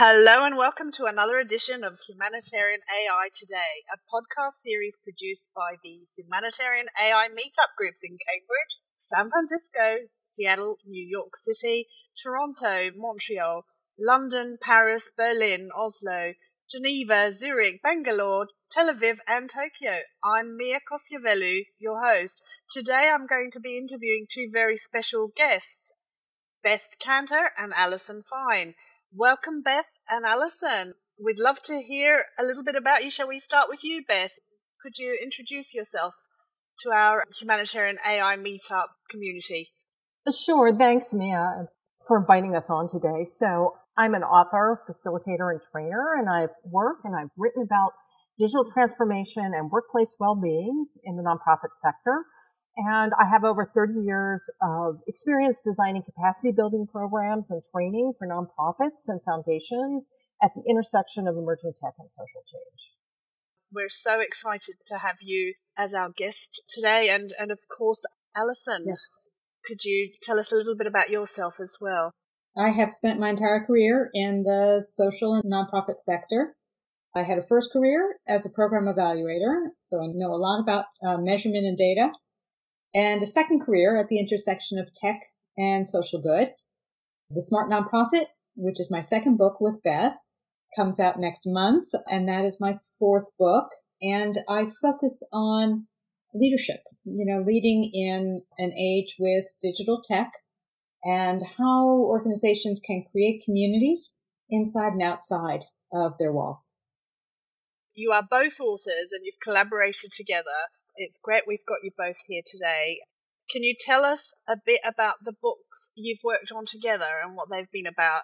Hello and welcome to another edition of Humanitarian AI Today, a podcast series produced by the Humanitarian AI Meetup groups in Cambridge, San Francisco, Seattle, New York City, Toronto, Montreal, London, Paris, Berlin, Oslo, Geneva, Zurich, Bangalore, Tel Aviv, and Tokyo. I'm Mia Kossiavelou, your host. Today I'm going to be interviewing two very special guests, Beth Kanter and Allison Fine. Welcome, Beth and Allison. We'd love to hear a little bit about you. Shall we start with you, Beth? Could you introduce yourself to our humanitarian AI meetup community? Sure. Thanks, Mia, for inviting us on today. So I'm an author, facilitator, and trainer, and I've worked and I've written about digital transformation and workplace well-being in the nonprofit sector. And I have over 30 years of experience designing capacity building programs and training for nonprofits and foundations at the intersection of emerging tech and social change. We're so excited to have you as our guest today. And, and of course, Allison, yeah. could you tell us a little bit about yourself as well? I have spent my entire career in the social and nonprofit sector. I had a first career as a program evaluator, so I know a lot about uh, measurement and data and a second career at the intersection of tech and social good. The Smart Nonprofit, which is my second book with Beth, comes out next month, and that is my fourth book. And I focus on leadership, you know, leading in an age with digital tech and how organizations can create communities inside and outside of their walls. You are both authors and you've collaborated together it's great we've got you both here today. Can you tell us a bit about the books you've worked on together and what they've been about?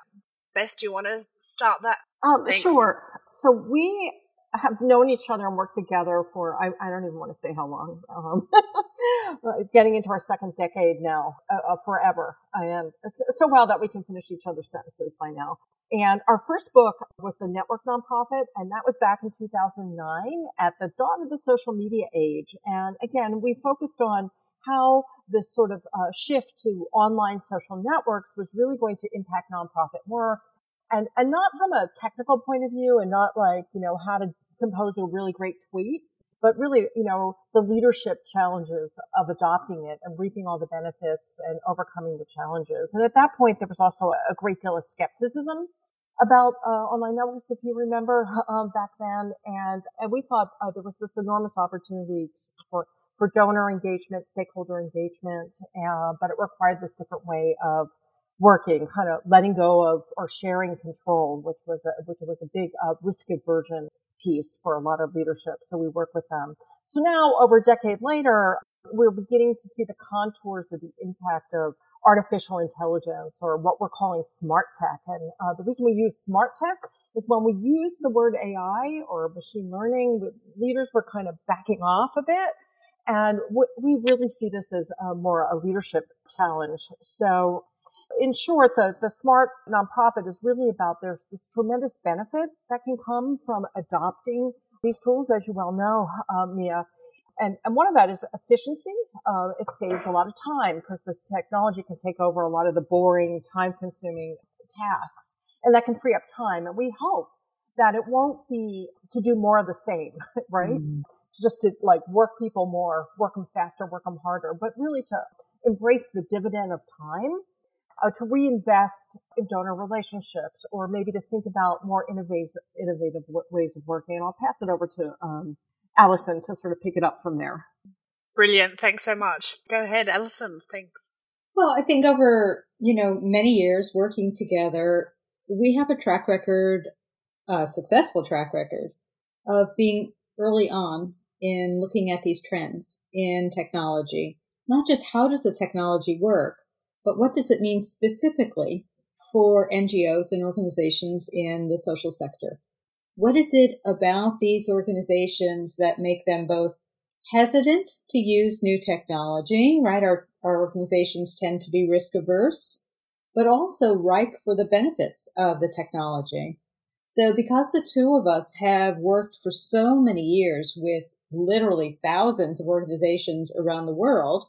Beth, do you want to start that? Um, sure. So we have known each other and worked together for I, I don't even want to say how long. Um, getting into our second decade now, uh, uh, forever, and so well that we can finish each other's sentences by now. And our first book was The Network Nonprofit, and that was back in 2009 at the dawn of the social media age. And again, we focused on how this sort of uh, shift to online social networks was really going to impact nonprofit work. And, and not from a technical point of view and not like, you know, how to compose a really great tweet, but really, you know, the leadership challenges of adopting it and reaping all the benefits and overcoming the challenges. And at that point, there was also a great deal of skepticism about uh, online networks, if you remember um, back then, and and we thought uh, there was this enormous opportunity for for donor engagement, stakeholder engagement, uh, but it required this different way of working, kind of letting go of or sharing control, which was a which was a big uh, risk aversion piece for a lot of leadership. So we work with them. So now, over a decade later, we're beginning to see the contours of the impact of artificial intelligence or what we're calling smart tech. And uh, the reason we use smart tech is when we use the word AI or machine learning, leaders were kind of backing off a bit. And we really see this as a more a leadership challenge. So in short, the, the smart nonprofit is really about there's this tremendous benefit that can come from adopting these tools, as you well know, uh, Mia. And, and one of that is efficiency. Uh, it saves a lot of time because this technology can take over a lot of the boring, time consuming tasks and that can free up time. And we hope that it won't be to do more of the same, right? Mm. Just to like work people more, work them faster, work them harder, but really to embrace the dividend of time uh, to reinvest in donor relationships or maybe to think about more innovative, innovative ways of working. And I'll pass it over to um, Allison to sort of pick it up from there. Brilliant. Thanks so much. Go ahead, Allison. Thanks. Well, I think over, you know, many years working together, we have a track record, a successful track record of being early on in looking at these trends in technology. Not just how does the technology work, but what does it mean specifically for NGOs and organizations in the social sector? What is it about these organizations that make them both hesitant to use new technology, right? Our, our organizations tend to be risk averse, but also ripe for the benefits of the technology. So because the two of us have worked for so many years with literally thousands of organizations around the world,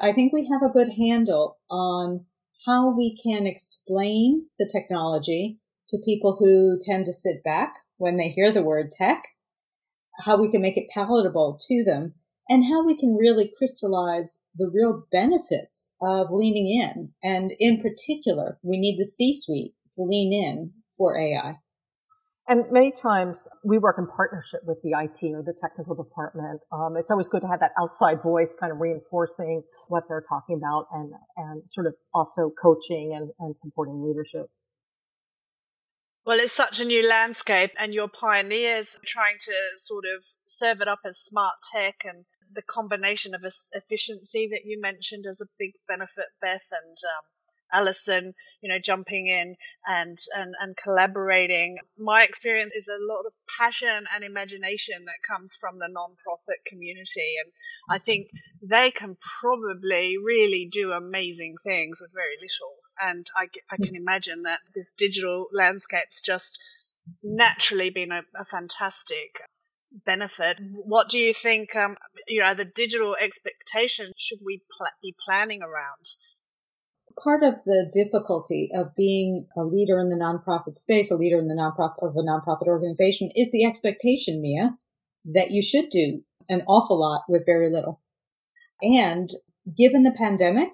I think we have a good handle on how we can explain the technology to people who tend to sit back when they hear the word tech, how we can make it palatable to them, and how we can really crystallize the real benefits of leaning in. And in particular, we need the C suite to lean in for AI. And many times we work in partnership with the IT or the technical department. Um, it's always good to have that outside voice kind of reinforcing what they're talking about and, and sort of also coaching and, and supporting leadership. Well, it's such a new landscape, and your pioneers trying to sort of serve it up as smart tech and the combination of efficiency that you mentioned as a big benefit, Beth, and um, Allison, you know, jumping in and, and, and collaborating. My experience is a lot of passion and imagination that comes from the nonprofit community. And I think they can probably really do amazing things with very little. And I, I can imagine that this digital landscape's just naturally been a, a fantastic benefit. What do you think, um, you know, the digital expectation should we pl- be planning around? Part of the difficulty of being a leader in the nonprofit space, a leader in the nonprofit of a nonprofit organization is the expectation, Mia, that you should do an awful lot with very little. And given the pandemic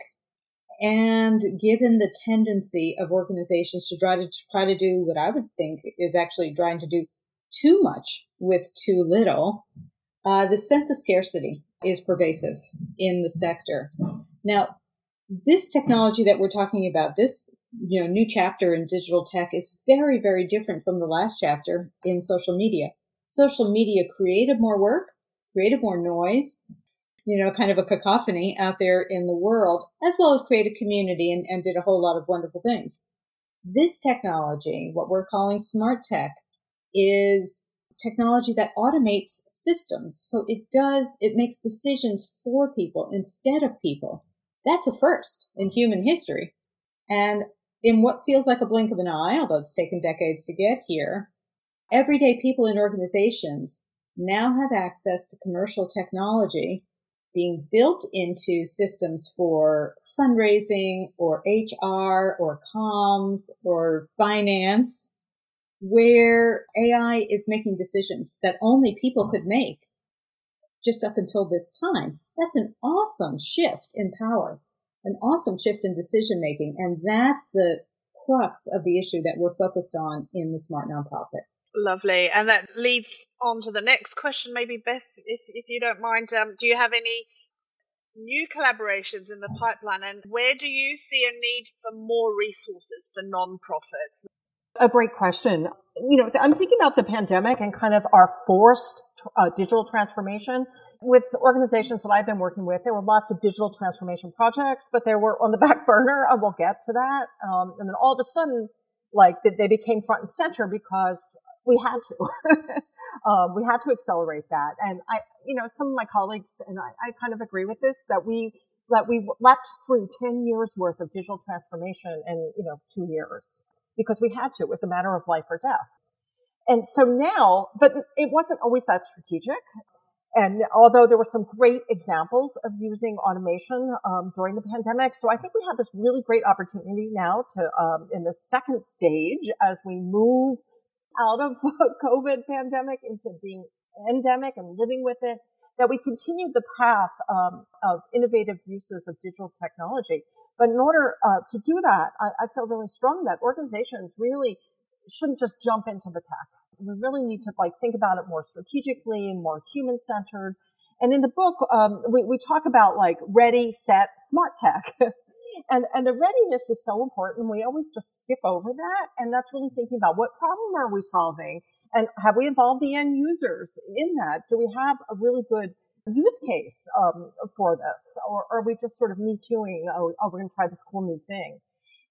and given the tendency of organizations to try to try to do what I would think is actually trying to do too much with too little, uh, the sense of scarcity is pervasive in the sector. Now, this technology that we're talking about, this you know new chapter in digital tech is very very different from the last chapter in social media. Social media created more work, created more noise, you know, kind of a cacophony out there in the world, as well as created community and, and did a whole lot of wonderful things. This technology, what we're calling smart tech, is technology that automates systems. So it does, it makes decisions for people instead of people. That's a first in human history. And in what feels like a blink of an eye, although it's taken decades to get here, everyday people in organizations now have access to commercial technology being built into systems for fundraising or HR or comms or finance where AI is making decisions that only people could make just up until this time. That's an awesome shift in power, an awesome shift in decision making. And that's the crux of the issue that we're focused on in the smart nonprofit. Lovely. And that leads on to the next question, maybe Beth, if, if you don't mind. Um, do you have any new collaborations in the pipeline and where do you see a need for more resources for nonprofits? A great question. You know, I'm thinking about the pandemic and kind of our forced uh, digital transformation. With organizations that I've been working with, there were lots of digital transformation projects, but they were on the back burner. And we'll get to that. Um, and then all of a sudden, like they became front and center because we had to. um, we had to accelerate that. And I, you know, some of my colleagues and I, I kind of agree with this that we that we leapt through 10 years worth of digital transformation in, you know, two years because we had to. It was a matter of life or death. And so now, but it wasn't always that strategic. And although there were some great examples of using automation um, during the pandemic, so I think we have this really great opportunity now to, um, in the second stage, as we move out of COVID pandemic into being endemic and living with it, that we continue the path um, of innovative uses of digital technology. But in order uh, to do that, I, I feel really strong that organizations really shouldn't just jump into the tech. We really need to like think about it more strategically, more human centered. And in the book, um, we, we talk about like ready, set, smart tech. and, and the readiness is so important. We always just skip over that. And that's really thinking about what problem are we solving? And have we involved the end users in that? Do we have a really good use case um, for this, or, are we just sort of me tooing? Oh, oh we're going to try this cool new thing,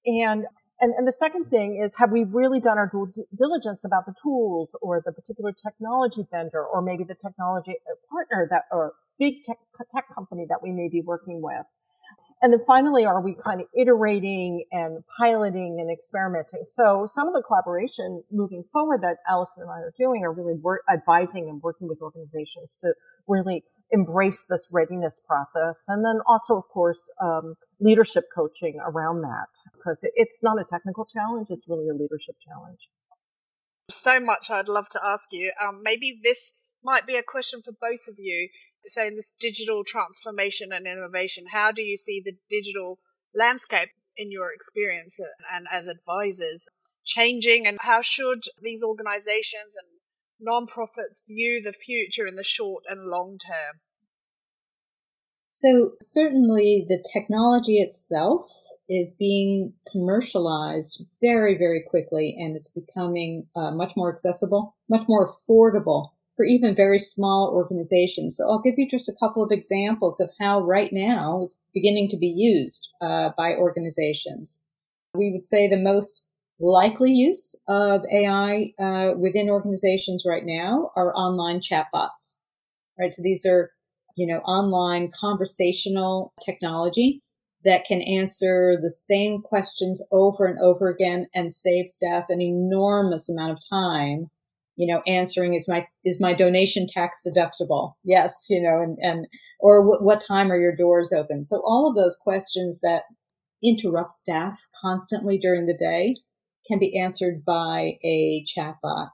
and and and the second thing is, have we really done our due diligence about the tools or the particular technology vendor, or maybe the technology partner that or big tech, tech company that we may be working with? And then finally, are we kind of iterating and piloting and experimenting? So some of the collaboration moving forward that Allison and I are doing are really work, advising and working with organizations to really embrace this readiness process. And then also, of course, um, leadership coaching around that. because it's not a technical challenge; it's really a leadership challenge. So much I'd love to ask you. Um, maybe this might be a question for both of you. So, in this digital transformation and innovation, how do you see the digital landscape in your experience and as advisors changing, and how should these organizations and nonprofits view the future in the short and long term? So certainly the technology itself is being commercialized very, very quickly and it's becoming uh, much more accessible, much more affordable for even very small organizations. So I'll give you just a couple of examples of how right now it's beginning to be used uh, by organizations. We would say the most likely use of AI uh, within organizations right now are online chatbots. Right, so these are you know, online conversational technology that can answer the same questions over and over again and save staff an enormous amount of time you know answering is my is my donation tax deductible yes you know and and or w- what time are your doors open so all of those questions that interrupt staff constantly during the day can be answered by a chatbot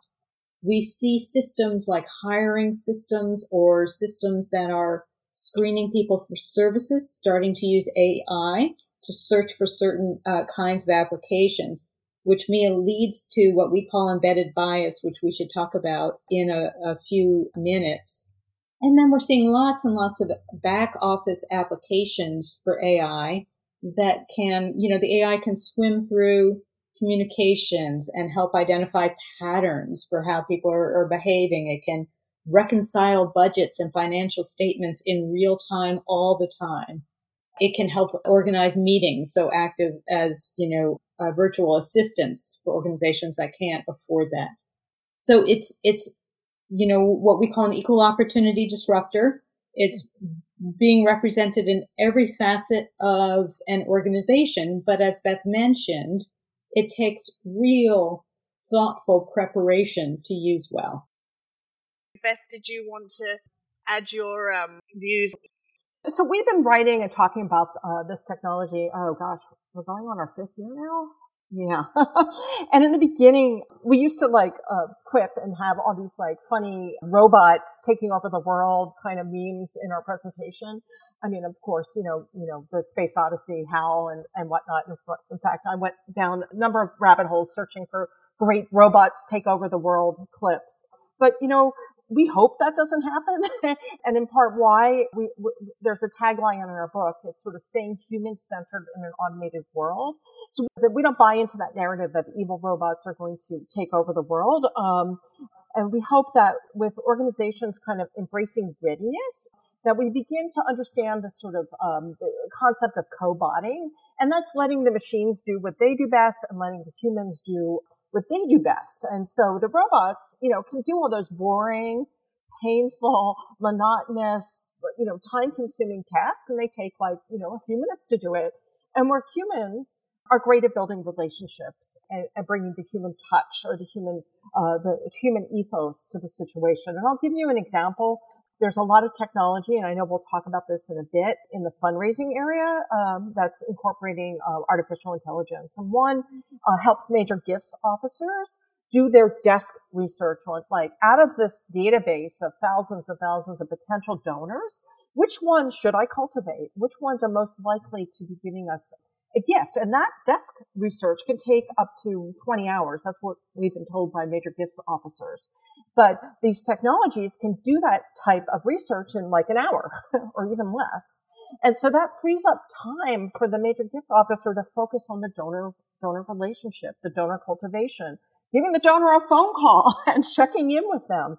we see systems like hiring systems or systems that are screening people for services starting to use AI to search for certain uh, kinds of applications, which Mia leads to what we call embedded bias, which we should talk about in a, a few minutes. And then we're seeing lots and lots of back office applications for AI that can, you know, the AI can swim through communications and help identify patterns for how people are, are behaving. It can reconcile budgets and financial statements in real time all the time. It can help organize meetings, so active as, you know, uh, virtual assistants for organizations that can't afford that. So it's, it's, you know, what we call an equal opportunity disruptor. It's being represented in every facet of an organization. But as Beth mentioned, it takes real thoughtful preparation to use well. Beth, did you want to add your um, views? So we've been writing and talking about uh, this technology. Oh gosh, we're going on our fifth year now. Yeah. and in the beginning, we used to like uh, quip and have all these like funny robots taking over the world kind of memes in our presentation. I mean, of course, you know, you know, the Space Odyssey, HAL, and, and whatnot. In fact, I went down a number of rabbit holes searching for great robots take over the world clips. But, you know, we hope that doesn't happen. and in part why we, we, there's a tagline in our book. It's sort of staying human centered in an automated world. So that we don't buy into that narrative that evil robots are going to take over the world. Um, and we hope that with organizations kind of embracing readiness, that we begin to understand the sort of um, concept of co-botting, and that's letting the machines do what they do best and letting the humans do what they do best. And so the robots, you know, can do all those boring, painful, monotonous, you know, time-consuming tasks, and they take like you know a few minutes to do it. And where humans are great at building relationships and, and bringing the human touch or the human uh, the human ethos to the situation. And I'll give you an example there's a lot of technology, and I know we'll talk about this in a bit in the fundraising area um, that's incorporating uh, artificial intelligence. And one uh, helps major gifts officers do their desk research on like out of this database of thousands and thousands of potential donors, which ones should I cultivate? Which ones are most likely to be giving us a gift. And that desk research can take up to 20 hours. That's what we've been told by major gifts officers. But these technologies can do that type of research in like an hour or even less. And so that frees up time for the major gift officer to focus on the donor, donor relationship, the donor cultivation, giving the donor a phone call and checking in with them.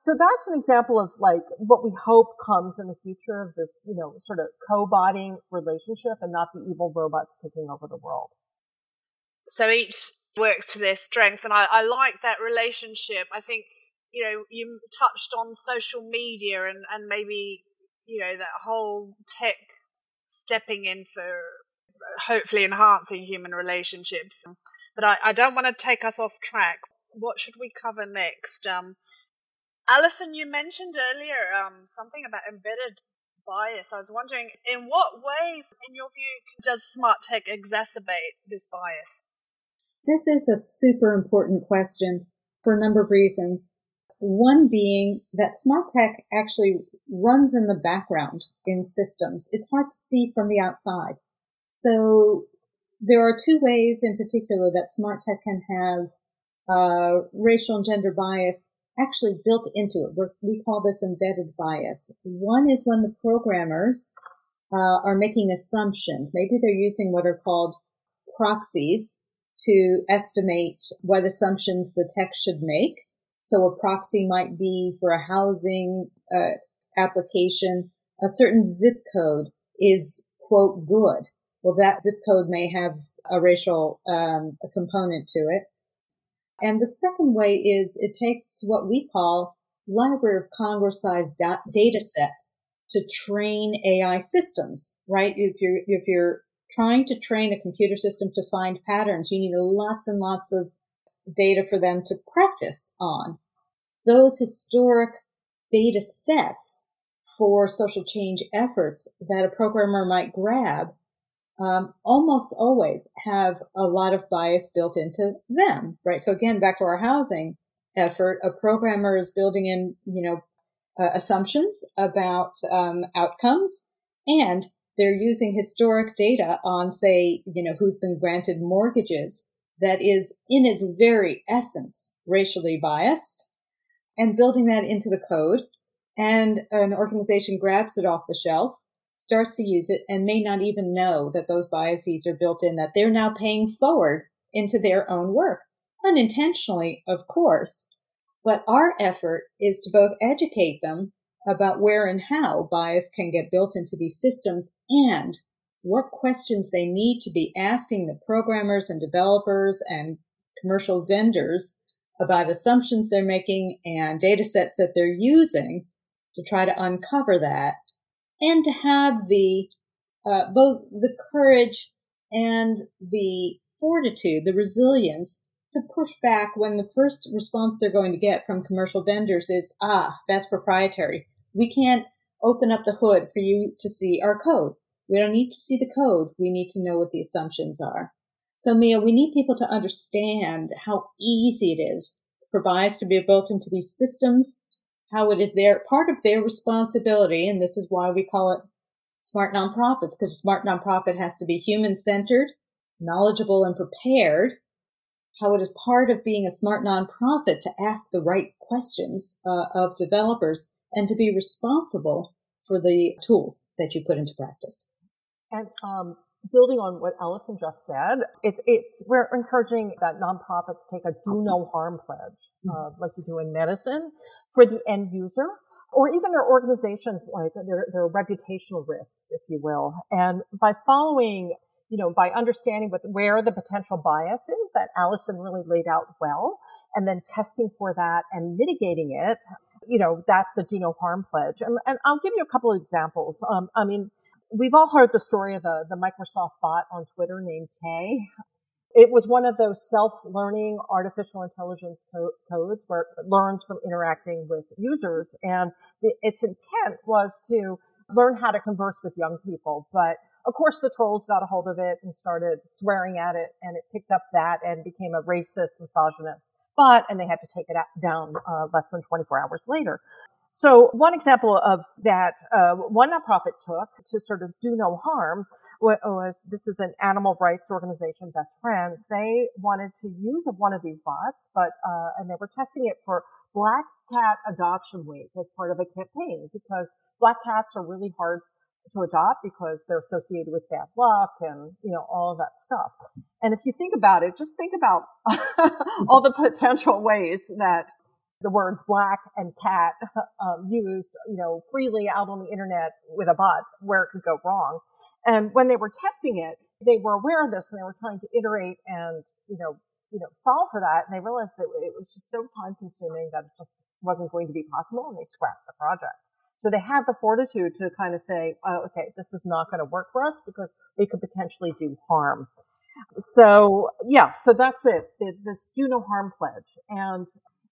So that's an example of like what we hope comes in the future of this, you know, sort of co-botting relationship and not the evil robots taking over the world. So each works to their strengths. And I, I like that relationship. I think, you know, you touched on social media and, and maybe, you know, that whole tech stepping in for hopefully enhancing human relationships. But I, I don't want to take us off track. What should we cover next? Um, Allison, you mentioned earlier um, something about embedded bias. I was wondering, in what ways, in your view, does smart tech exacerbate this bias? This is a super important question for a number of reasons. One being that smart tech actually runs in the background in systems. It's hard to see from the outside. So there are two ways in particular that smart tech can have uh, racial and gender bias actually built into it. We're, we call this embedded bias. One is when the programmers uh, are making assumptions. Maybe they're using what are called proxies to estimate what assumptions the text should make. So a proxy might be for a housing uh, application. A certain zip code is quote good. Well, that zip code may have a racial um, a component to it. And the second way is it takes what we call Library of Congress sized da- data sets to train AI systems, right? If you're, if you're trying to train a computer system to find patterns, you need lots and lots of data for them to practice on. Those historic data sets for social change efforts that a programmer might grab um, almost always have a lot of bias built into them, right? So again, back to our housing effort, a programmer is building in, you know, uh, assumptions about um, outcomes, and they're using historic data on, say, you know, who's been granted mortgages that is, in its very essence, racially biased, and building that into the code. And an organization grabs it off the shelf starts to use it and may not even know that those biases are built in, that they're now paying forward into their own work. Unintentionally, of course. But our effort is to both educate them about where and how bias can get built into these systems and what questions they need to be asking the programmers and developers and commercial vendors about assumptions they're making and data sets that they're using to try to uncover that and to have the uh, both the courage and the fortitude, the resilience to push back when the first response they're going to get from commercial vendors is, ah, that's proprietary. We can't open up the hood for you to see our code. We don't need to see the code. We need to know what the assumptions are. So Mia, we need people to understand how easy it is for bias to be built into these systems how it is their part of their responsibility, and this is why we call it smart nonprofits, because a smart nonprofit has to be human centered, knowledgeable, and prepared. How it is part of being a smart nonprofit to ask the right questions uh, of developers and to be responsible for the tools that you put into practice. And um, building on what Allison just said, it's it's we're encouraging that nonprofits take a do no harm pledge, uh, like you do in medicine, for the end user, or even their organizations, like their their reputational risks, if you will. And by following, you know, by understanding what where the potential bias is that Allison really laid out well, and then testing for that and mitigating it, you know, that's a do no harm pledge. And, and I'll give you a couple of examples. Um, I mean we've all heard the story of the, the Microsoft bot on Twitter named Tay. It was one of those self-learning artificial intelligence co- codes where it learns from interacting with users. And the, its intent was to learn how to converse with young people. But of course, the trolls got a hold of it and started swearing at it, and it picked up that and became a racist, misogynist bot, and they had to take it down uh, less than 24 hours later. So one example of that, uh, one nonprofit took to sort of do no harm was this is an animal rights organization, Best Friends. They wanted to use one of these bots, but uh, and they were testing it for Black Cat Adoption Week as part of a campaign because black cats are really hard to adopt because they're associated with bad luck and you know all of that stuff. And if you think about it, just think about all the potential ways that the words black and cat um, used, you know, freely out on the internet with a bot where it could go wrong. And when they were testing it, they were aware of this and they were trying to iterate and, you know, you know, solve for that. And they realized that it was just so time consuming that it just wasn't going to be possible and they scrapped the project. So they had the fortitude to kind of say, oh, okay, this is not going to work for us because we could potentially do harm. So yeah, so that's it. This do no harm pledge. And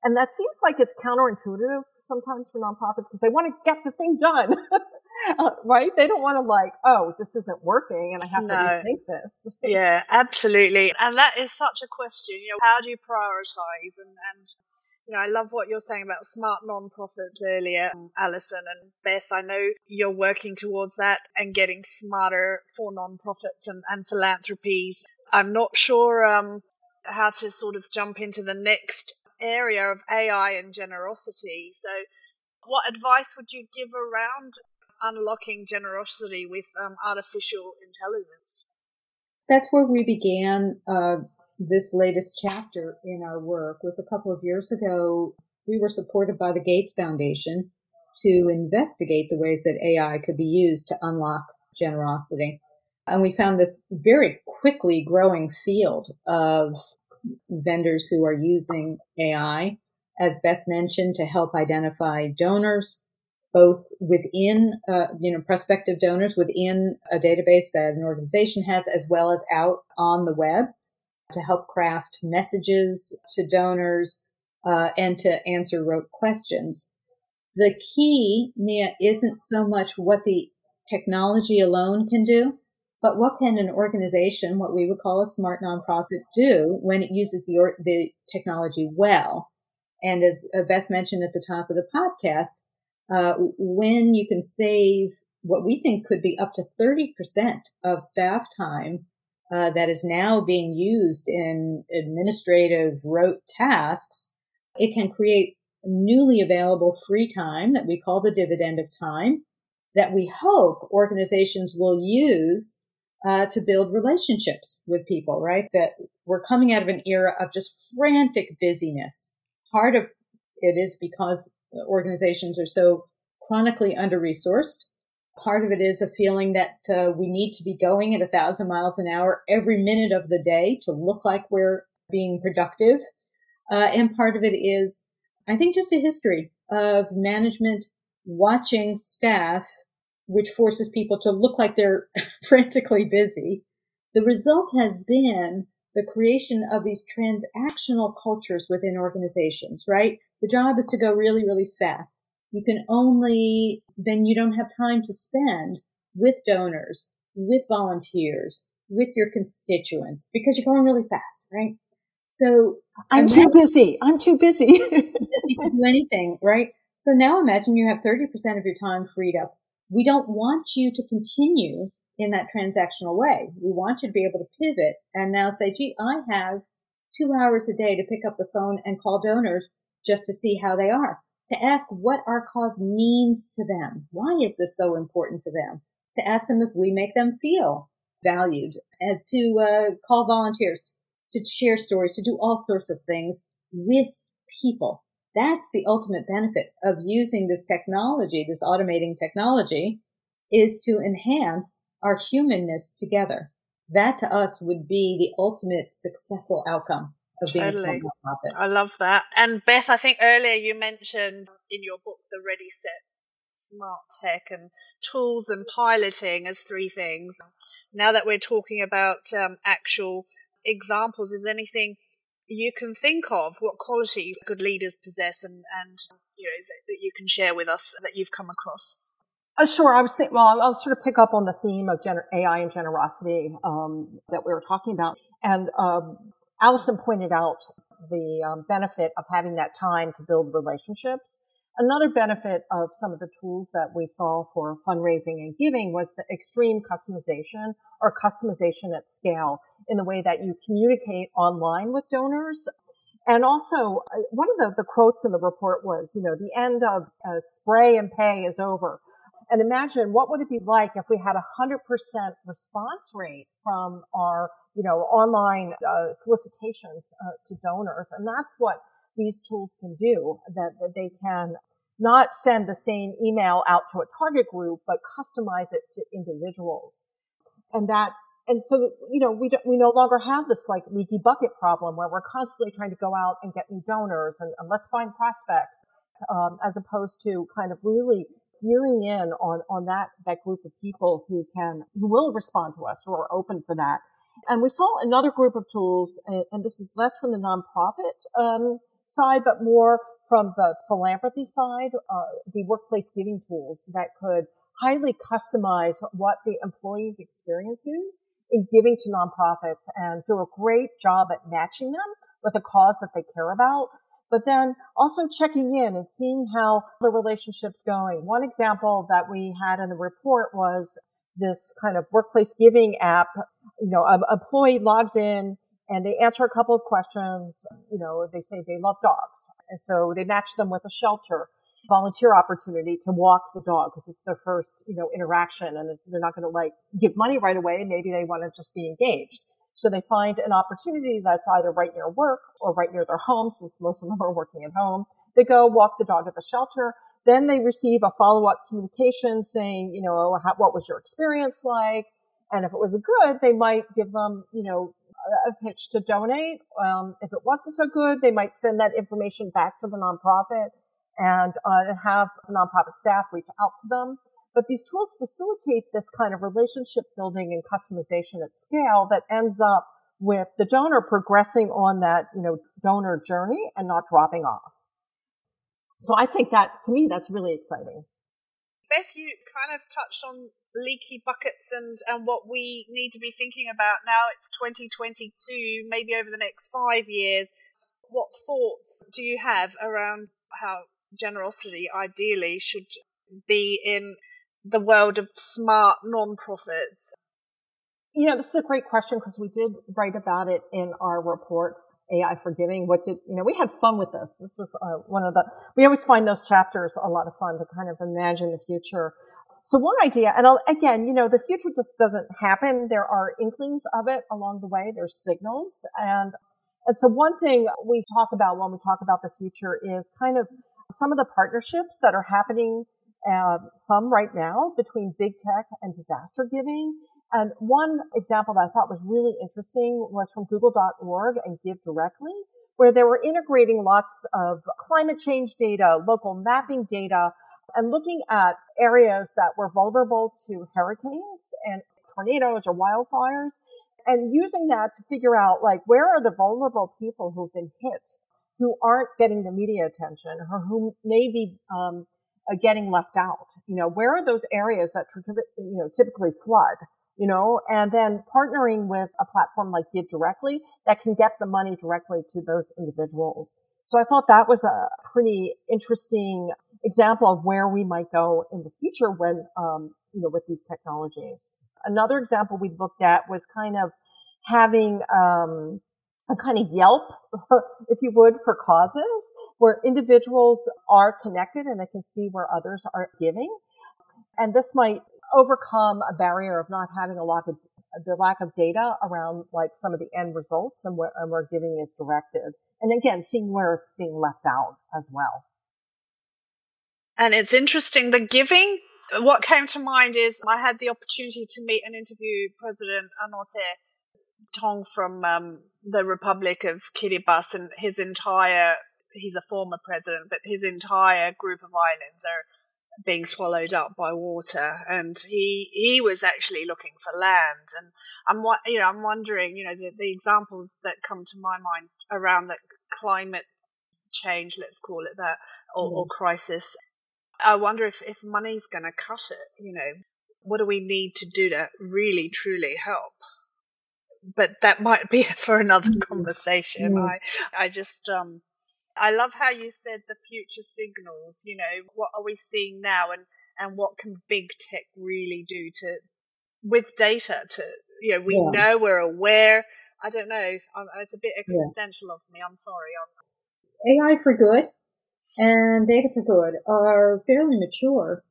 and that seems like it's counterintuitive sometimes for nonprofits because they want to get the thing done. uh, right? They don't want to like, oh, this isn't working, and I have No. to rethink this. Yeah, absolutely. And that is such a question. You know, how do you prioritize? And, and you know, I love what you're saying about smart non-profits earlier, Allison and Beth. I know you're working towards that and getting smarter for non-profits and, and philanthropies. I'm not sure um, how to sort of jump into the next area of AI and generosity. So, what advice would you give around unlocking generosity with um, artificial intelligence? That's where we began uh, this latest chapter in our work. Was a couple of years ago. We were supported by the Gates Foundation to investigate the ways that AI could be used to unlock generosity. And we found this very quickly growing field of vendors who are using AI, as Beth mentioned, to help identify donors, both within, uh, you know, prospective donors within a database that an organization has, as well as out on the web to help craft messages to donors uh, and to answer rote questions. The key, Mia, isn't so much what the technology alone can do, but what can an organization, what we would call a smart nonprofit, do when it uses the, or- the technology well? And as uh, Beth mentioned at the top of the podcast, uh, when you can save what we think could be up to 30% of staff time uh, that is now being used in administrative rote tasks, it can create newly available free time that we call the dividend of time that we hope organizations will use uh, to build relationships with people, right? That we're coming out of an era of just frantic busyness. Part of it is because organizations are so chronically under resourced. Part of it is a feeling that uh, we need to be going at a thousand miles an hour every minute of the day to look like we're being productive. Uh, and part of it is, I think, just a history of management watching staff, which forces people to look like they're frantically busy. The result has been the creation of these transactional cultures within organizations, right? The job is to go really, really fast. You can only, then you don't have time to spend with donors, with volunteers, with your constituents because you're going really fast, right? So I'm too busy. I'm too busy. you can do anything, right? So now imagine you have 30% of your time freed up. We don't want you to continue in that transactional way. We want you to be able to pivot and now say, gee, I have two hours a day to pick up the phone and call donors just to see how they are, to ask what our cause means to them. Why is this so important to them? To ask them if we make them feel valued and to uh, call volunteers, to share stories, to do all sorts of things with people. That's the ultimate benefit of using this technology, this automating technology, is to enhance our humanness together. That to us would be the ultimate successful outcome of being Totally. a small nonprofit. I love that. And Beth, I think earlier you mentioned in your book the Ready Set Smart Tech and tools and piloting as three things. Now that we're talking about um, actual examples, is anything you can think of what qualities good leaders possess and, and you know that, that you can share with us that you've come across? Uh, sure. I was thinking, well, I'll, I'll sort of pick up on the theme of gener- AI and generosity um, that we were talking about. And um, Allison pointed out the um, benefit of having that time to build relationships. Another benefit of some of the tools that we saw for fundraising and giving was the extreme customization or customization at scale in the way that you communicate online with donors. And also, uh, one of the, the quotes in the report was, you know, the end of uh, spray and pay is over. And imagine what would it be like if we had a hundred percent response rate from our, you know, online uh, solicitations uh, to donors, and that's what these tools can do. That, that they can not send the same email out to a target group, but customize it to individuals, and that. And so, you know, we don't, we no longer have this like leaky bucket problem where we're constantly trying to go out and get new donors and, and let's find prospects, um, as opposed to kind of really gearing in on, on that, that group of people who can, who will respond to us, who are open for that. And we saw another group of tools, and, and this is less from the nonprofit um, side, but more from the philanthropy side, uh, the workplace giving tools that could highly customize what the employee's experience is in giving to nonprofits and do a great job at matching them with a cause that they care about. But then also checking in and seeing how the relationship's going. One example that we had in the report was this kind of workplace giving app. You know, an employee logs in and they answer a couple of questions. You know, they say they love dogs. And so they match them with a shelter volunteer opportunity to walk the dog because it's their first, you know, interaction and they're not going to like give money right away. Maybe they want to just be engaged. So they find an opportunity that's either right near work or right near their home, since most of them are working at home. They go walk the dog at the shelter. Then they receive a follow-up communication saying, you know, how, what was your experience like? And if it was good, they might give them, you know, a pitch to donate. Um, if it wasn't so good, they might send that information back to the nonprofit and uh, have nonprofit staff reach out to them. But these tools facilitate this kind of relationship building and customization at scale that ends up with the donor progressing on that, you know, donor journey and not dropping off. So I think that to me, that's really exciting. Beth, you kind of touched on leaky buckets and, and what we need to be thinking about now. It's 2022, maybe over the next five years. What thoughts do you have around how generosity ideally should be in the world of smart non-profits? You know, this is a great question because we did write about it in our report, AI for Giving. What did, you know, we had fun with this. This was uh, one of the, we always find those chapters a lot of fun to kind of imagine the future. So one idea, and I'll, again, you know, the future just doesn't happen. There are inklings of it along the way. There's signals. And, and so one thing we talk about when we talk about the future is kind of some of the partnerships that are happening, uh, some right now between big tech and disaster giving. And one example that I thought was really interesting was from google.org and GiveDirectly, where they were integrating lots of climate change data, local mapping data, and looking at areas that were vulnerable to hurricanes and tornadoes or wildfires and using that to figure out like where are the vulnerable people who've been hit who aren't getting the media attention or who may be um, uh, getting left out. You know, where are those areas that you know typically flood? You know, and then partnering with a platform like GiveDirectly that can get the money directly to those individuals. So I thought that was a pretty interesting example of where we might go in the future when, um, you know, with these technologies. Another example we looked at was kind of having um, a kind of Yelp, if you would, for causes where individuals are connected and they can see where others are giving. And this might overcome a barrier of not having a lot of the lack of data around like some of the end results and where, and where giving is directed. And again, seeing where it's being left out as well. And it's interesting, the giving, what came to mind is I had the opportunity to meet and interview President Anote Tong from um, the Republic of Kiribati and his entire, he's a former president, but his entire group of islands are being swallowed up by water and he he was actually looking for land and I'm you know I'm wondering you know the, the examples that come to my mind around the climate change let's call it that or, mm. or crisis I wonder if if money's going to cut it you know what do we need to do to really truly help but that might be for another mm-hmm. conversation. Mm. I, I just, um, I love how you said the future signals. You know, what are we seeing now, and and what can big tech really do to with data? To you know, we yeah. know we're aware. I don't know. I'm, it's a bit existential yeah. of me. I'm sorry. I'm... AI for good and data for good are fairly mature,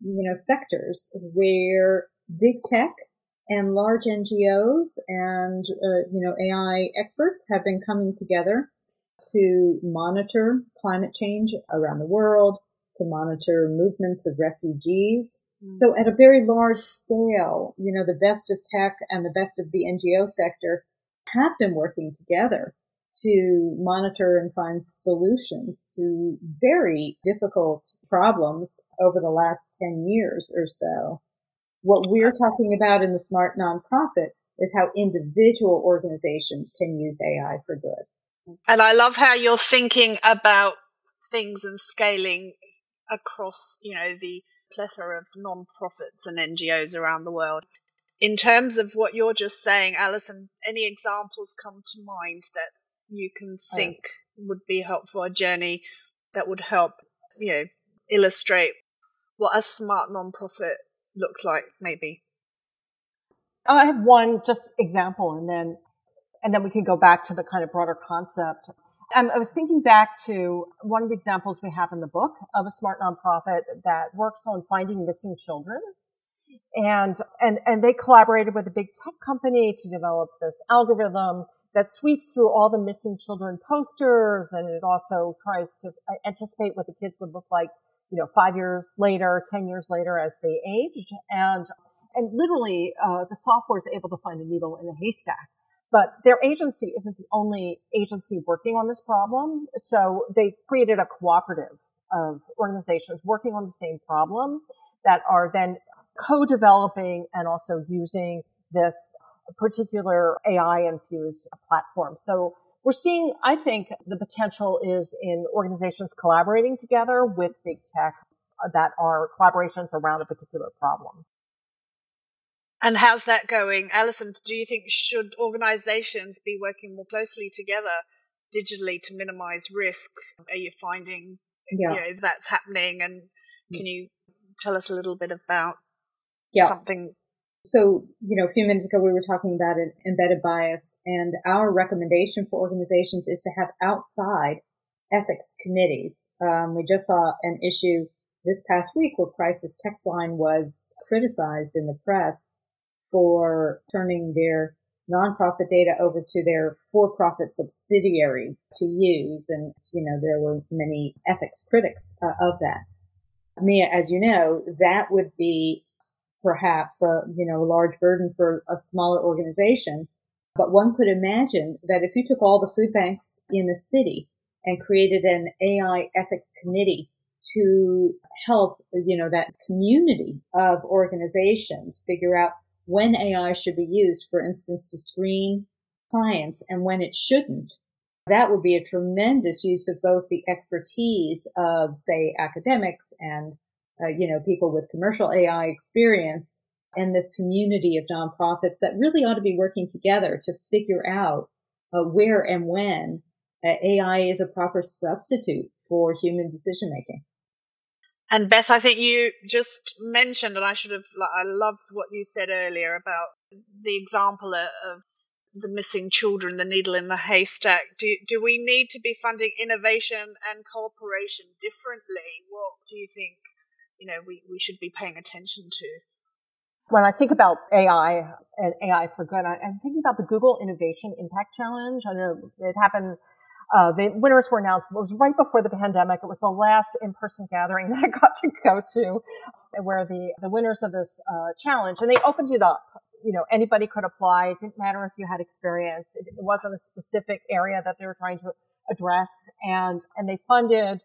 you know, sectors where big tech and large NGOs and uh, you know AI experts have been coming together to monitor climate change around the world, to monitor movements of refugees. Mm-hmm. So at a very large scale, you know, the best of tech and the best of the NGO sector have been working together to monitor and find solutions to very difficult problems over the last 10 years or so. What we're talking about in the smart nonprofit is how individual organizations can use AI for good. And I love how you're thinking about things and scaling across, you know, the plethora of non-profits and NGOs around the world. In terms of what you're just saying, Allison, any examples come to mind that you can oh. think oh. would be helpful a journey that would help, you know, illustrate what a smart non-profit looks like, maybe? Oh, I have one just example, and then and then we can go back to the kind of broader concept. Um, I was thinking back to one of the examples we have in the book of a smart nonprofit that works on finding missing children. And, and, and they collaborated with a big tech company to develop this algorithm that sweeps through all the missing children posters. And it also tries to anticipate what the kids would look like, you know, five years later, 10 years later as they aged. And, and literally, uh, the software is able to find a needle in a haystack. But their agency isn't the only agency working on this problem. So they created a cooperative of organizations working on the same problem that are then co-developing and also using this particular AI infused platform. So we're seeing, I think the potential is in organizations collaborating together with big tech that are collaborations around a particular problem. And how's that going? Allison, do you think should organizations be working more closely together digitally to minimize risk? Are you finding yeah. you know, that's happening? And can you tell us a little bit about yeah. something? So, you know, a few minutes ago we were talking about an embedded bias and our recommendation for organizations is to have outside ethics committees. Um, we just saw an issue this past week where Crisis Text Line was criticized in the press for turning their nonprofit data over to their for-profit subsidiary to use. And, you know, there were many ethics critics uh, of that. Mia, as you know, that would be perhaps a, you know, a large burden for a smaller organization. But one could imagine that if you took all the food banks in a city and created an AI ethics committee to help, you know, that community of organizations figure out when AI should be used, for instance, to screen clients and when it shouldn't. That would be a tremendous use of both the expertise of, say, academics and, uh, you know, people with commercial AI experience and this community of nonprofits that really ought to be working together to figure out uh, where and when uh, AI is a proper substitute for human decision making. And Beth, I think you just mentioned, and I should have, I loved what you said earlier about the example of the missing children, the needle in the haystack. Do, do we need to be funding innovation and cooperation differently? What do you think, you know, we, we should be paying attention to? When I think about AI and AI for good, I'm thinking about the Google Innovation Impact Challenge. I know it happened uh, the winners were announced. It was right before the pandemic. It was the last in-person gathering that I got to go to, where the the winners of this uh, challenge and they opened it up. You know, anybody could apply. It didn't matter if you had experience. It, it wasn't a specific area that they were trying to address, and and they funded.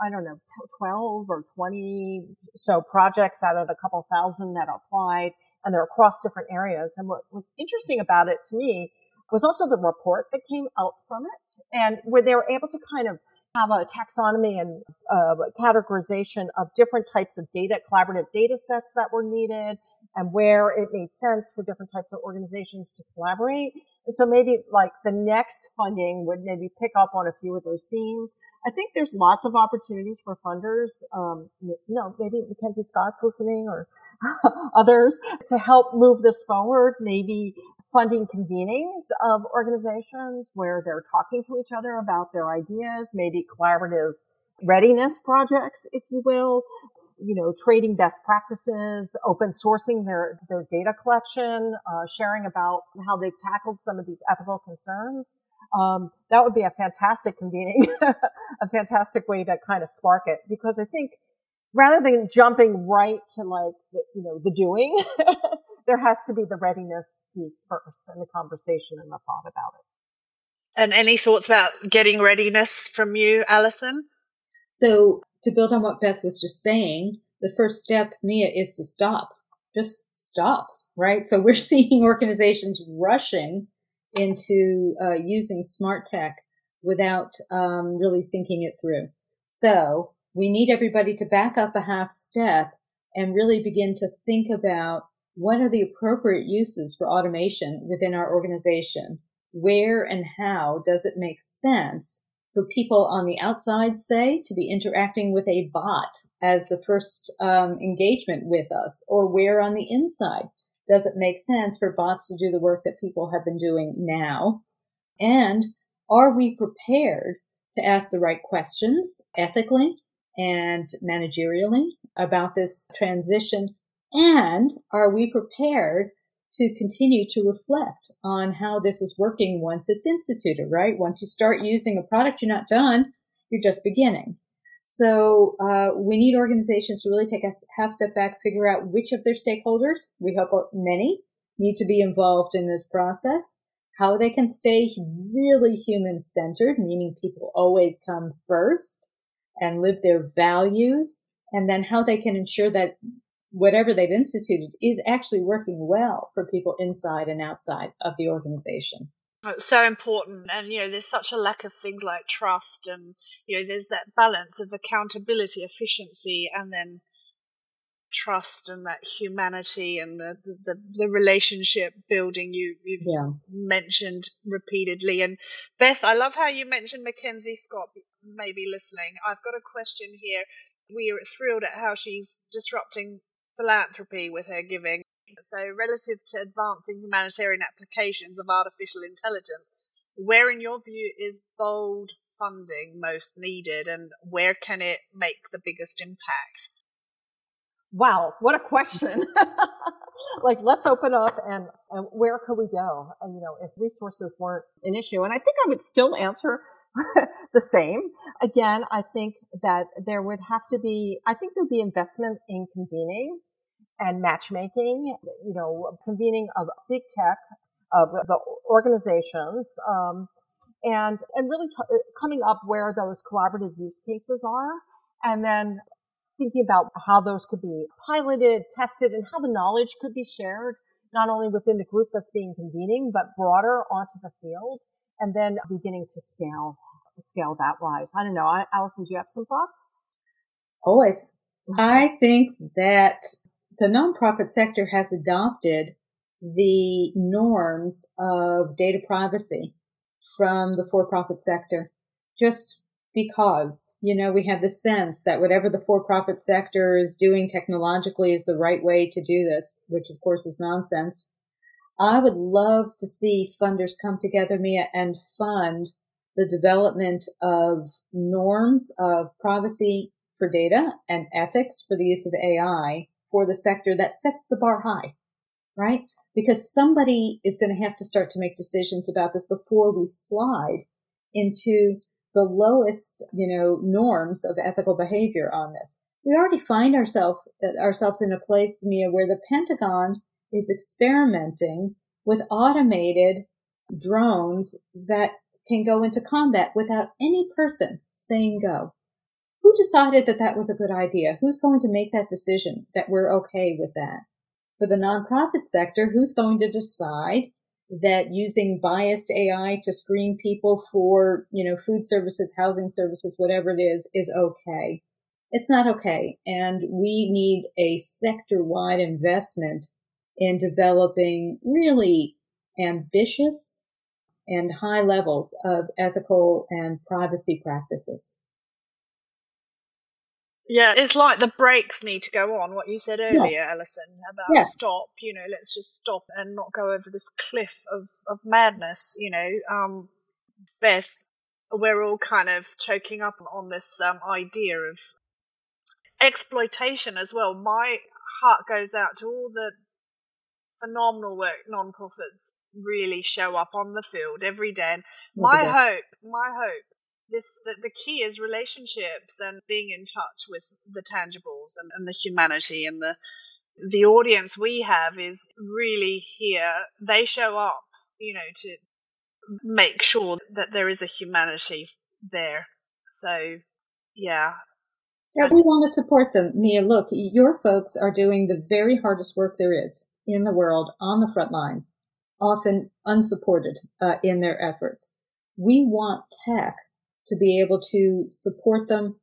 I don't know, 12 or 20 so projects out of the couple thousand that applied, and they're across different areas. And what was interesting about it to me was also the report that came out from it and where they were able to kind of have a taxonomy and uh, categorization of different types of data, collaborative data sets that were needed and where it made sense for different types of organizations to collaborate. And so maybe like the next funding would maybe pick up on a few of those themes. I think there's lots of opportunities for funders, um, you know, maybe MacKenzie Scott's listening or others to help move this forward. Maybe funding convenings of organizations where they're talking to each other about their ideas, maybe collaborative readiness projects, if you will, you know, trading best practices, open sourcing their, their data collection, uh, sharing about how they've tackled some of these ethical concerns. Um, that would be a fantastic convening, a fantastic way to kind of spark it because I think rather than jumping right to like, the, you know, the doing, there has to be the readiness piece first and the conversation and the thought about it. And any thoughts about getting readiness from you, Allison? So to build on what Beth was just saying, the first step, Mia, is to stop. Just stop, right? So we're seeing organizations rushing into uh, using smart tech without um, really thinking it through. So we need everybody to back up a half step and really begin to think about what are the appropriate uses for automation within our organization? Where and how does it make sense for people on the outside, say, to be interacting with a bot as the first um, engagement with us, or where on the inside does it make sense for bots to do the work that people have been doing now? And are we prepared to ask the right questions ethically and managerially about this transition? And are we prepared to continue to reflect on how this is working once it's instituted, right? Once you start using a product, you're not done. You're just beginning. So uh, we need organizations to really take a half step back, figure out which of their stakeholders, we hope many, need to be involved in this process, how they can stay really human centered, meaning people always come first and live their values, and then how they can ensure that whatever they've instituted is actually working well for people inside and outside of the organization. It's so important, and you know, there's such a lack of things like trust, and you know, there's that balance of accountability, efficiency, and then trust and that humanity and the the, the relationship building you you've yeah. mentioned repeatedly. And Beth, I love how you mentioned MacKenzie Scott. Maybe listening. I've got a question here. We are thrilled at how she's disrupting philanthropy with her giving. So, relative to advancing humanitarian applications of artificial intelligence, where, in your view, is bold funding most needed and where can it make the biggest impact? Wow, what a question. like, let's open up and, and where could we go? And, you know, if resources weren't an issue. And I think I would still answer the same. Again, I think that there would have to be, I think there'd be investment in convening and matchmaking, you know, convening of big tech, of the organizations, um, and and really t- coming up where those collaborative use cases are, and then thinking about how those could be piloted, tested, and how the knowledge could be shared, not only within the group that's being convening, but broader onto the field, and then beginning to scale scale that wise. I don't know, Allison, do you have some thoughts? Always. I think that the nonprofit sector has adopted the norms of data privacy from the for-profit sector just because, you know, we have the sense that whatever the for-profit sector is doing technologically is the right way to do this, which of course is nonsense. I would love to see funders come together, Mia, and fund the development of norms of privacy for data and ethics for the use of AI for the sector that sets the bar high, right? Because somebody is going to have to start to make decisions about this before we slide into the lowest, you know, norms of ethical behavior on this. We already find ourselves uh, ourselves in a place, Mia, where the Pentagon is experimenting with automated drones that can go into combat without any person saying go who decided that that was a good idea? Who's going to make that decision that we're okay with that? For the nonprofit sector, who's going to decide that using biased AI to screen people for, you know, food services, housing services, whatever it is, is okay? It's not okay. And we need a sector wide investment in developing really ambitious and high levels of ethical and privacy practices. Yeah, it's like the brakes need to go on. What you said earlier, yes. Allison, about yes. stop. You know, let's just stop and not go over this cliff of of madness. You know, um, Beth, we're all kind of choking up on this um, idea of exploitation as well. My heart goes out to all the phenomenal work non-profits really show up on the field every day. And my hope, my hope this the, the key is relationships and being in touch with the tangibles and, and the humanity and the the audience we have is really here. They show up you know to make sure that there is a humanity there. So yeah. Yeah we want to support them. Mia look your folks are doing the very hardest work there is in the world on the front lines often unsupported uh, in their efforts. We want tech to be able to support them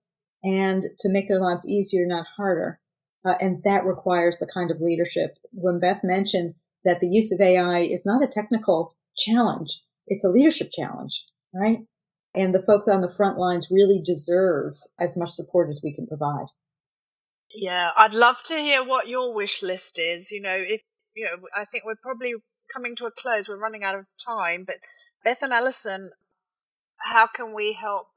and to make their lives easier, not harder. Uh, and that requires the kind of leadership. When Beth mentioned that the use of AI is not a technical challenge, it's a leadership challenge, right? And the folks on the front lines really deserve as much support as we can provide. Yeah, I'd love to hear what your wish list is. You know, if, you know, I think we're probably coming to a close. We're running out of time, but Beth and Allison, how can we help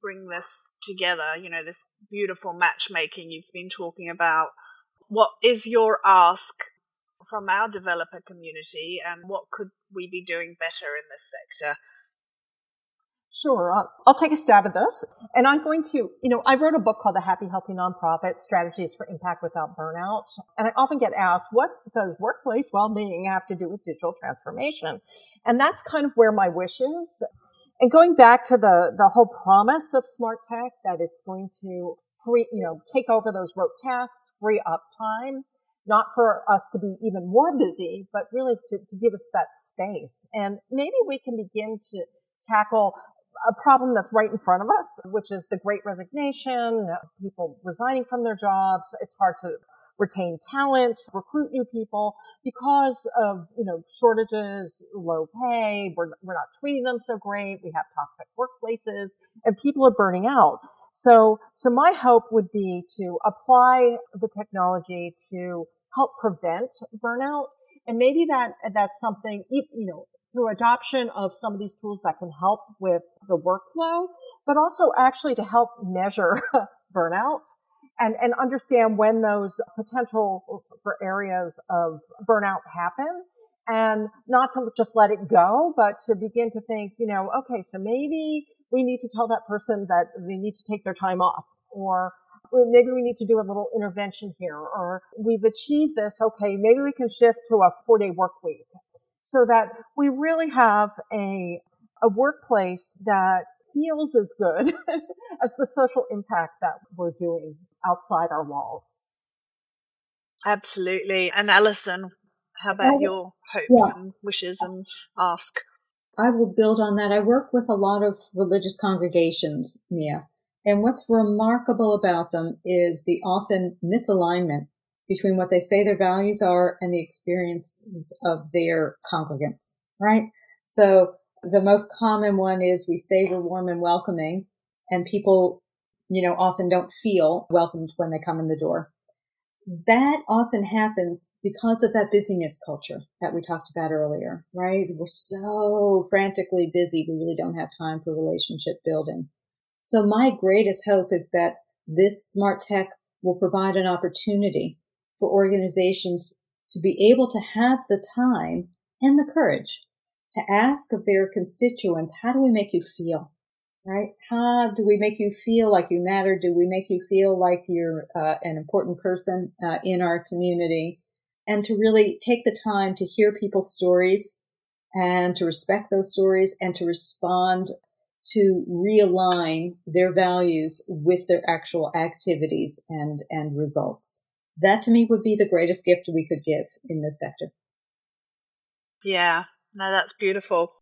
bring this together? You know, this beautiful matchmaking you've been talking about. What is your ask from our developer community, and what could we be doing better in this sector? Sure. I'll, I'll, take a stab at this. And I'm going to, you know, I wrote a book called The Happy Healthy Nonprofit Strategies for Impact Without Burnout. And I often get asked, what does workplace well-being have to do with digital transformation? And that's kind of where my wish is. And going back to the, the whole promise of smart tech that it's going to free, you know, take over those rote tasks, free up time, not for us to be even more busy, but really to, to give us that space. And maybe we can begin to tackle a problem that's right in front of us, which is the great resignation, people resigning from their jobs. It's hard to retain talent, recruit new people because of, you know, shortages, low pay. We're, we're not treating them so great. We have toxic workplaces and people are burning out. So, so my hope would be to apply the technology to help prevent burnout. And maybe that, that's something, you know, through adoption of some of these tools that can help with the workflow, but also actually to help measure burnout and, and understand when those potential for areas of burnout happen and not to just let it go, but to begin to think, you know, okay, so maybe we need to tell that person that they need to take their time off or maybe we need to do a little intervention here or we've achieved this. Okay. Maybe we can shift to a four day work week so that we really have a, a workplace that feels as good as the social impact that we're doing outside our walls. Absolutely. And Allison, how about your hopes yeah. and wishes and ask? I will build on that. I work with a lot of religious congregations, Mia. And what's remarkable about them is the often misalignment between what they say their values are and the experiences of their congregants, right? So the most common one is we say we're warm and welcoming and people, you know, often don't feel welcomed when they come in the door. That often happens because of that busyness culture that we talked about earlier, right? We're so frantically busy. We really don't have time for relationship building. So my greatest hope is that this smart tech will provide an opportunity for organizations to be able to have the time and the courage to ask of their constituents, how do we make you feel? Right? How do we make you feel like you matter? Do we make you feel like you're uh, an important person uh, in our community? And to really take the time to hear people's stories and to respect those stories and to respond to realign their values with their actual activities and, and results. That to me would be the greatest gift we could give in this sector. Yeah, no, that's beautiful.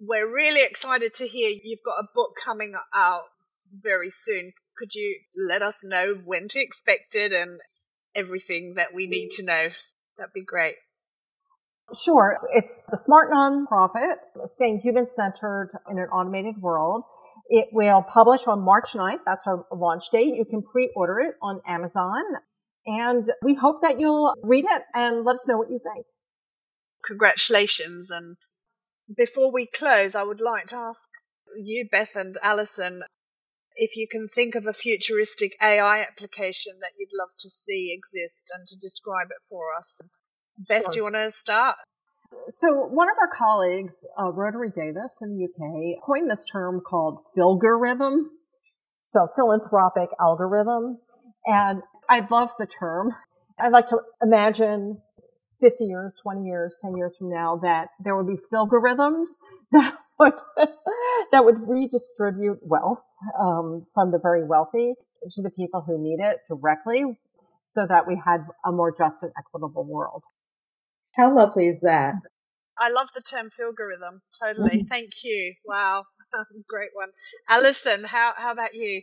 We're really excited to hear you've got a book coming out very soon. Could you let us know when to expect it and everything that we need to know? That'd be great. Sure. It's the smart nonprofit, staying human centered in an automated world. It will publish on March 9th. That's our launch date. You can pre-order it on Amazon. And we hope that you'll read it and let us know what you think. Congratulations. And before we close, I would like to ask you, Beth and Allison, if you can think of a futuristic AI application that you'd love to see exist and to describe it for us. Beth, sure. do you want to start? So one of our colleagues, uh, Rhodri Davies in the UK, coined this term called philgorithm. So philanthropic algorithm. And I love the term. I'd like to imagine 50 years, 20 years, 10 years from now that there would be philgorithms that would, that would redistribute wealth, um, from the very wealthy to the people who need it directly so that we had a more just and equitable world. How lovely is that? I love the term philgorithm. Totally. Mm-hmm. Thank you. Wow. Great one. Allison, how, how about you?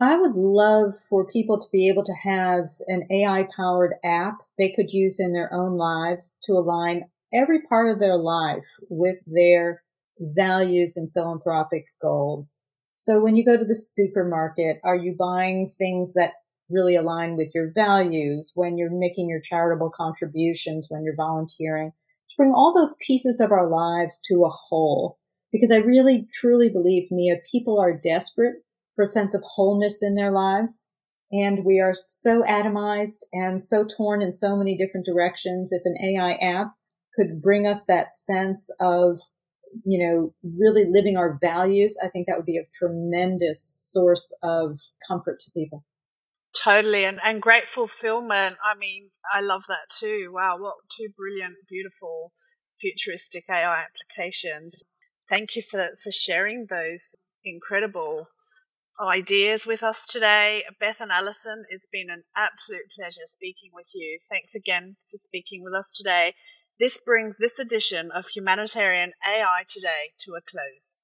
I would love for people to be able to have an AI powered app they could use in their own lives to align every part of their life with their values and philanthropic goals. So when you go to the supermarket, are you buying things that really align with your values? When you're making your charitable contributions, when you're volunteering, to bring all those pieces of our lives to a whole. Because I really truly believe, Mia, people are desperate for a sense of wholeness in their lives. And we are so atomized and so torn in so many different directions. If an AI app could bring us that sense of, you know, really living our values, I think that would be a tremendous source of comfort to people. Totally, and, and great fulfillment. I mean, I love that too. Wow, what two brilliant, beautiful, futuristic AI applications. Thank you for, for sharing those incredible ideas with us today. Beth and Allison, it's been an absolute pleasure speaking with you. Thanks again for speaking with us today. This brings this edition of Humanitarian AI Today to a close.